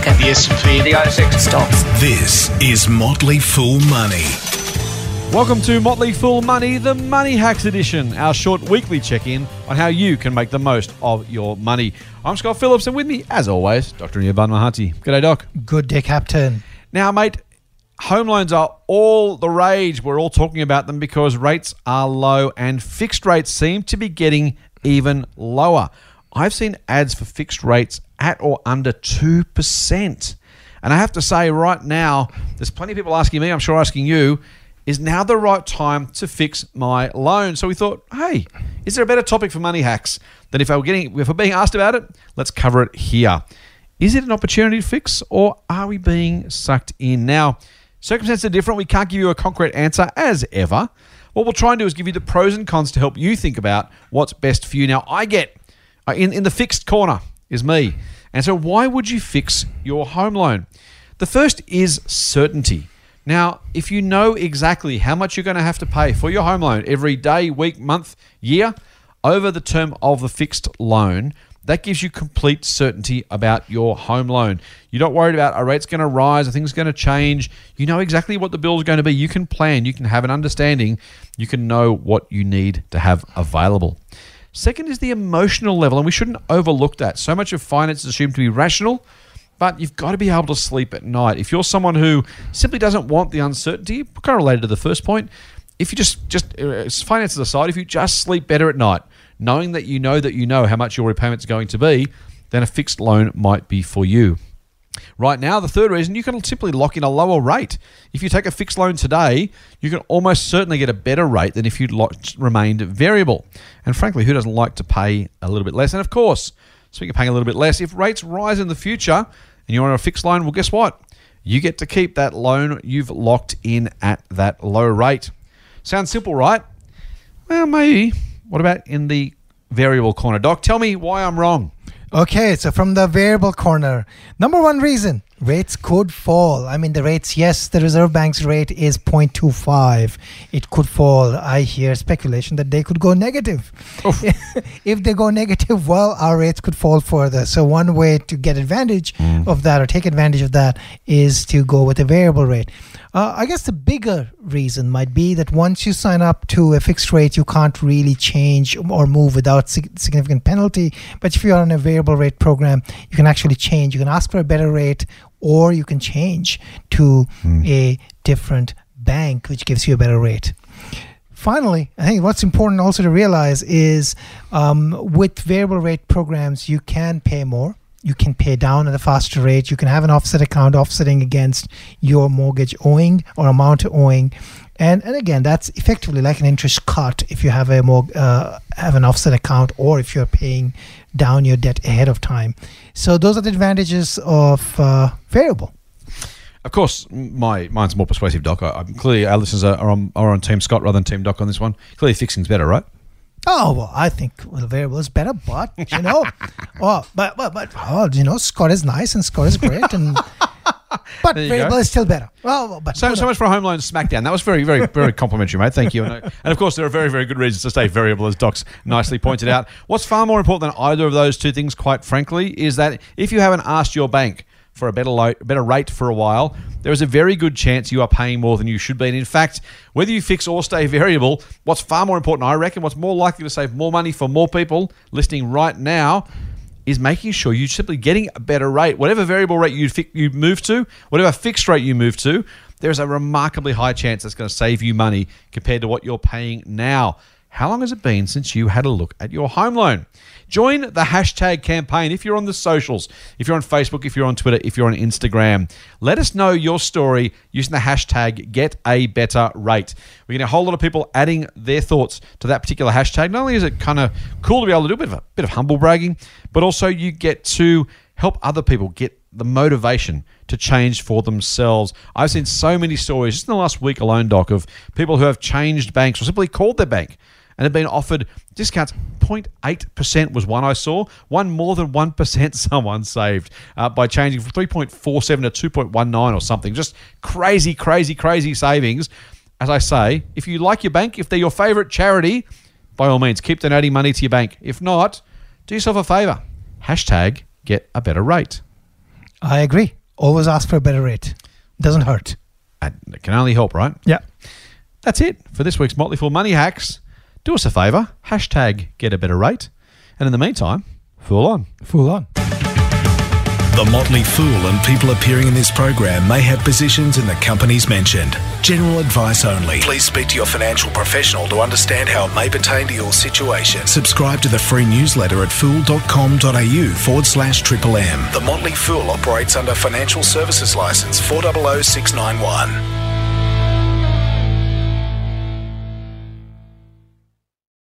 market. The S&P, The ASX Stocks. This is Motley Fool Money. Welcome to Motley Fool Money, the Money Hacks edition, our short weekly check in on how you can make the most of your money. I'm Scott Phillips, and with me, as always, Dr. Anirban Mahanti. G'day, Doc. Good day, Captain. Now, mate, home loans are all the rage. We're all talking about them because rates are low and fixed rates seem to be getting even lower. I've seen ads for fixed rates at or under 2%. And I have to say, right now, there's plenty of people asking me, I'm sure asking you, is now the right time to fix my loan? So we thought, hey, is there a better topic for money hacks than if I were getting if we're being asked about it? Let's cover it here. Is it an opportunity to fix or are we being sucked in? Now, circumstances are different. We can't give you a concrete answer as ever. What we'll try and do is give you the pros and cons to help you think about what's best for you. Now, I get uh, in, in the fixed corner is me. And so, why would you fix your home loan? The first is certainty. Now, if you know exactly how much you're going to have to pay for your home loan every day, week, month, year over the term of the fixed loan, that gives you complete certainty about your home loan. You're not worried about a rate's going to rise, a thing's going to change. You know exactly what the bill's going to be. You can plan, you can have an understanding, you can know what you need to have available. Second is the emotional level, and we shouldn't overlook that. So much of finance is assumed to be rational, but you've got to be able to sleep at night. If you're someone who simply doesn't want the uncertainty, kind of related to the first point, if you just just uh, finances aside, if you just sleep better at night, knowing that you know that you know how much your repayment's going to be, then a fixed loan might be for you. Right now, the third reason, you can simply lock in a lower rate. If you take a fixed loan today, you can almost certainly get a better rate than if you'd locked, remained variable. And frankly, who doesn't like to pay a little bit less? And of course, speaking of paying a little bit less, if rates rise in the future and you're on a fixed loan, well, guess what? You get to keep that loan you've locked in at that low rate. Sounds simple, right? Well, maybe. What about in the variable corner? Doc, tell me why I'm wrong. Okay, so from the variable corner, number one reason rates could fall. I mean, the rates, yes, the Reserve Bank's rate is 0.25. It could fall. I hear speculation that they could go negative. if they go negative, well, our rates could fall further. So, one way to get advantage mm. of that or take advantage of that is to go with a variable rate. Uh, I guess the bigger reason might be that once you sign up to a fixed rate, you can't really change or move without sig- significant penalty. But if you're on a variable rate program, you can actually change. You can ask for a better rate, or you can change to a different bank, which gives you a better rate. Finally, I think what's important also to realize is um, with variable rate programs, you can pay more. You can pay down at a faster rate. You can have an offset account offsetting against your mortgage owing or amount owing. And, and again, that's effectively like an interest cut if you have a more uh, have an offset account or if you're paying down your debt ahead of time. So those are the advantages of uh, variable. Of course, my mine's more persuasive, Doc. I, I'm clearly our listeners are, are on are on Team Scott rather than Team Doc on this one. Clearly, fixing's better, right? Oh well, I think variable is better, but you know, oh, but but but oh, you know, Scott is nice and Scott is great, and but variable is still better. Well, but So, so much for a home loan smackdown. That was very, very, very complimentary, mate. Thank you. And, uh, and of course, there are very, very good reasons to stay variable, as Doc's nicely pointed out. What's far more important than either of those two things, quite frankly, is that if you haven't asked your bank for a better, lo- better rate for a while, there is a very good chance you are paying more than you should be. And in fact, whether you fix or stay variable, what's far more important, I reckon, what's more likely to save more money for more people listening right now is making sure you're simply getting a better rate. Whatever variable rate you fi- you move to, whatever fixed rate you move to, there's a remarkably high chance that's going to save you money compared to what you're paying now. How long has it been since you had a look at your home loan? Join the hashtag campaign if you're on the socials, if you're on Facebook, if you're on Twitter, if you're on Instagram. Let us know your story using the hashtag get a better rate. We're getting a whole lot of people adding their thoughts to that particular hashtag. Not only is it kind of cool to be able to do a bit of a bit of humble bragging, but also you get to help other people get the motivation to change for themselves. I've seen so many stories just in the last week alone, Doc, of people who have changed banks or simply called their bank and have been offered discounts. 0.8% was one I saw. One more than 1% someone saved uh, by changing from 3.47 to 2.19 or something. Just crazy, crazy, crazy savings. As I say, if you like your bank, if they're your favorite charity, by all means, keep donating money to your bank. If not, do yourself a favor. Hashtag get a better rate. I agree. Always ask for a better rate. Doesn't hurt. And it can only help, right? Yeah. That's it for this week's Motley Fool Money Hacks. Do us a favour, hashtag get a better rate. And in the meantime, fool on. Fool on. The Motley Fool and people appearing in this program may have positions in the companies mentioned. General advice only. Please speak to your financial professional to understand how it may pertain to your situation. Subscribe to the free newsletter at fool.com.au forward slash triple M. The Motley Fool operates under Financial Services Licence 400691.